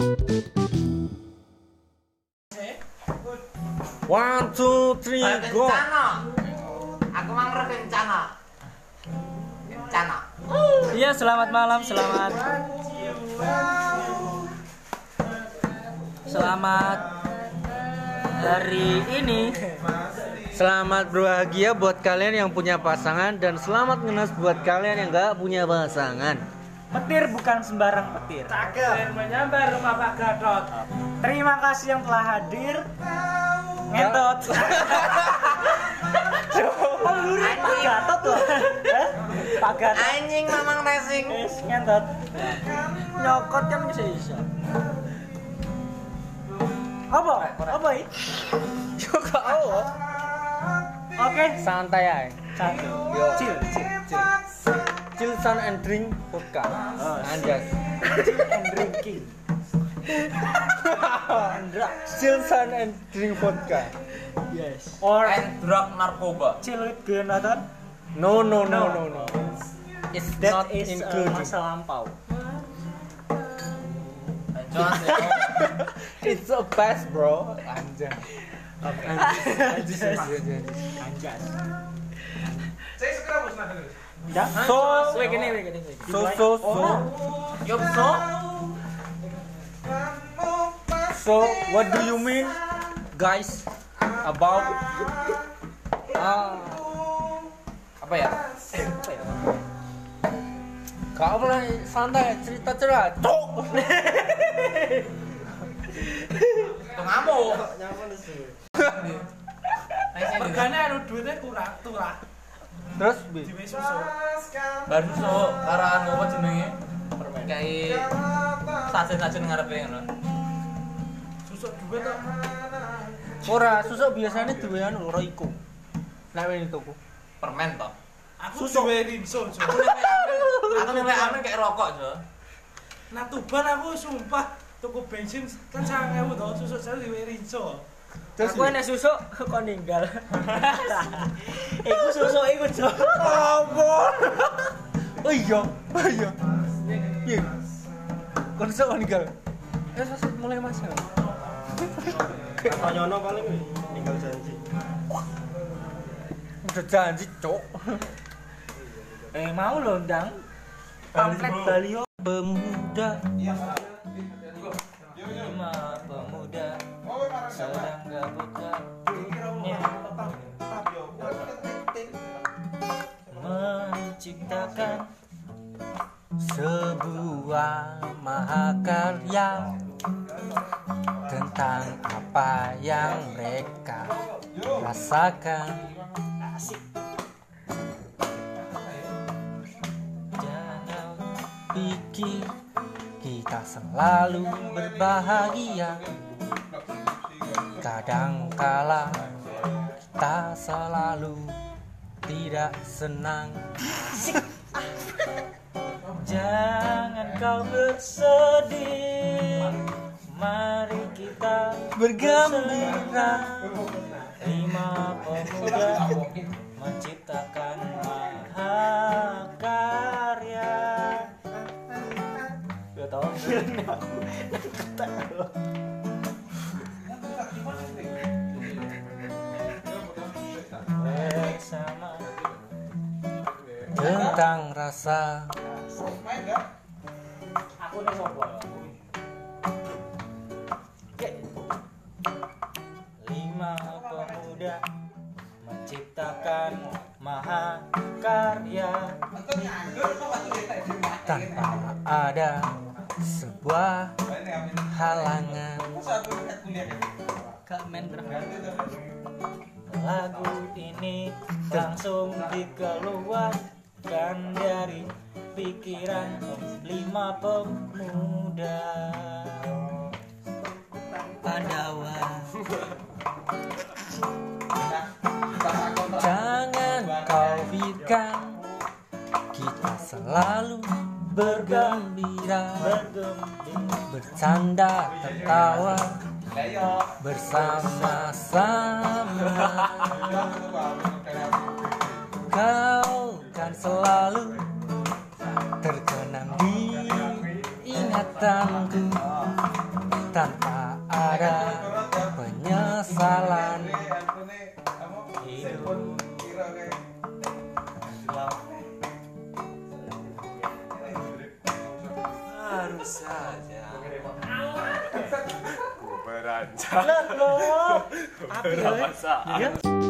One, two, three, go. Kencana. Aku mang rencana. Kencana. Iya, selamat malam, selamat. Selamat hari ini. Selamat berbahagia buat kalian yang punya pasangan dan selamat ngenes buat kalian yang nggak punya pasangan. Petir bukan sembarang petir. Cakep. menyambar rumah Pak Gatot. Terima kasih yang telah hadir. Ngentot. Pak Gatot loh. Hah? Pak Gatot. Anjing mamang racing. Wis ngentot. Nyokot kan bisa bisa. Apa? Apa ini? Juga oh. Oke, Santai aja. satu. Chill, chill, chill. Chill sun and drink vodka. Anjas. Chill and drinking. and. Chill sun and drink vodka. Yes. Or And drug narkoba. chill with Jonathan. No, no, no, no, no. It's That not is uh, included. masa lampau. It's a best, bro. Anjas. Anjas. Anjas. Saya segera. So, Wait, gini, wait, gini. wait. so, so, so. Yup so. So, what do you mean, guys, about ah Apa ya? Kau mulai santai cerita cerita. Cok. Itu ngamuk. Regane anu duitnya kurang turah. Terus bi. Diwe susu. Baru so karo anu apa jenenge? Permen. Kayak sajen-sajen ngarepe ngono. Susu duit kok. Ora susuk biasanya duwe anu ora iku. Nek wene tuku. Permen toh. Aku Susu. duwe rinso. Jo. Aku nek amen, aku kayak rokok, Jo. Nah tuban aku sumpah tuku bensin kan 1000 to, susu saya duwe rinso. Terus Aku enek susuk kok ninggal. Iku susuk iku, Jo. Ampun. Oh iya, oh iya. Iya. Kon sok meninggal. Eh, pas mulai masuk. Konyono paling tinggal janji. Udah janji, cok. Eh, mau lo ndang. Pamflet Balio. Pemuda, Lima pemuda sedang gabut menciptakan sebuah mahakarya tentang apa yang mereka rasakan. Jangan pikir kita selalu berbahagia. Kadangkala kita selalu tidak senang. Jangan kau bersedih. Mari kita Bergembira. Lima pemuda Menciptakan mahakarya. Gak tau Bersama tentang rasa. Aku nih sopo Lima pemuda menciptakan mahakarya. Tanpa ada sebuah halangan. Lagu ini langsung dikeluarkan dari pikiran lima pemuda. Pandawa Jangan kau pikirkan Kita selalu bergembira. Bergembira Bercanda tertawa Bersama-sama. Kau kan selalu terkenang di ingatanku tanpa ada penyesalan Harus saja. Lah, loh. Apa.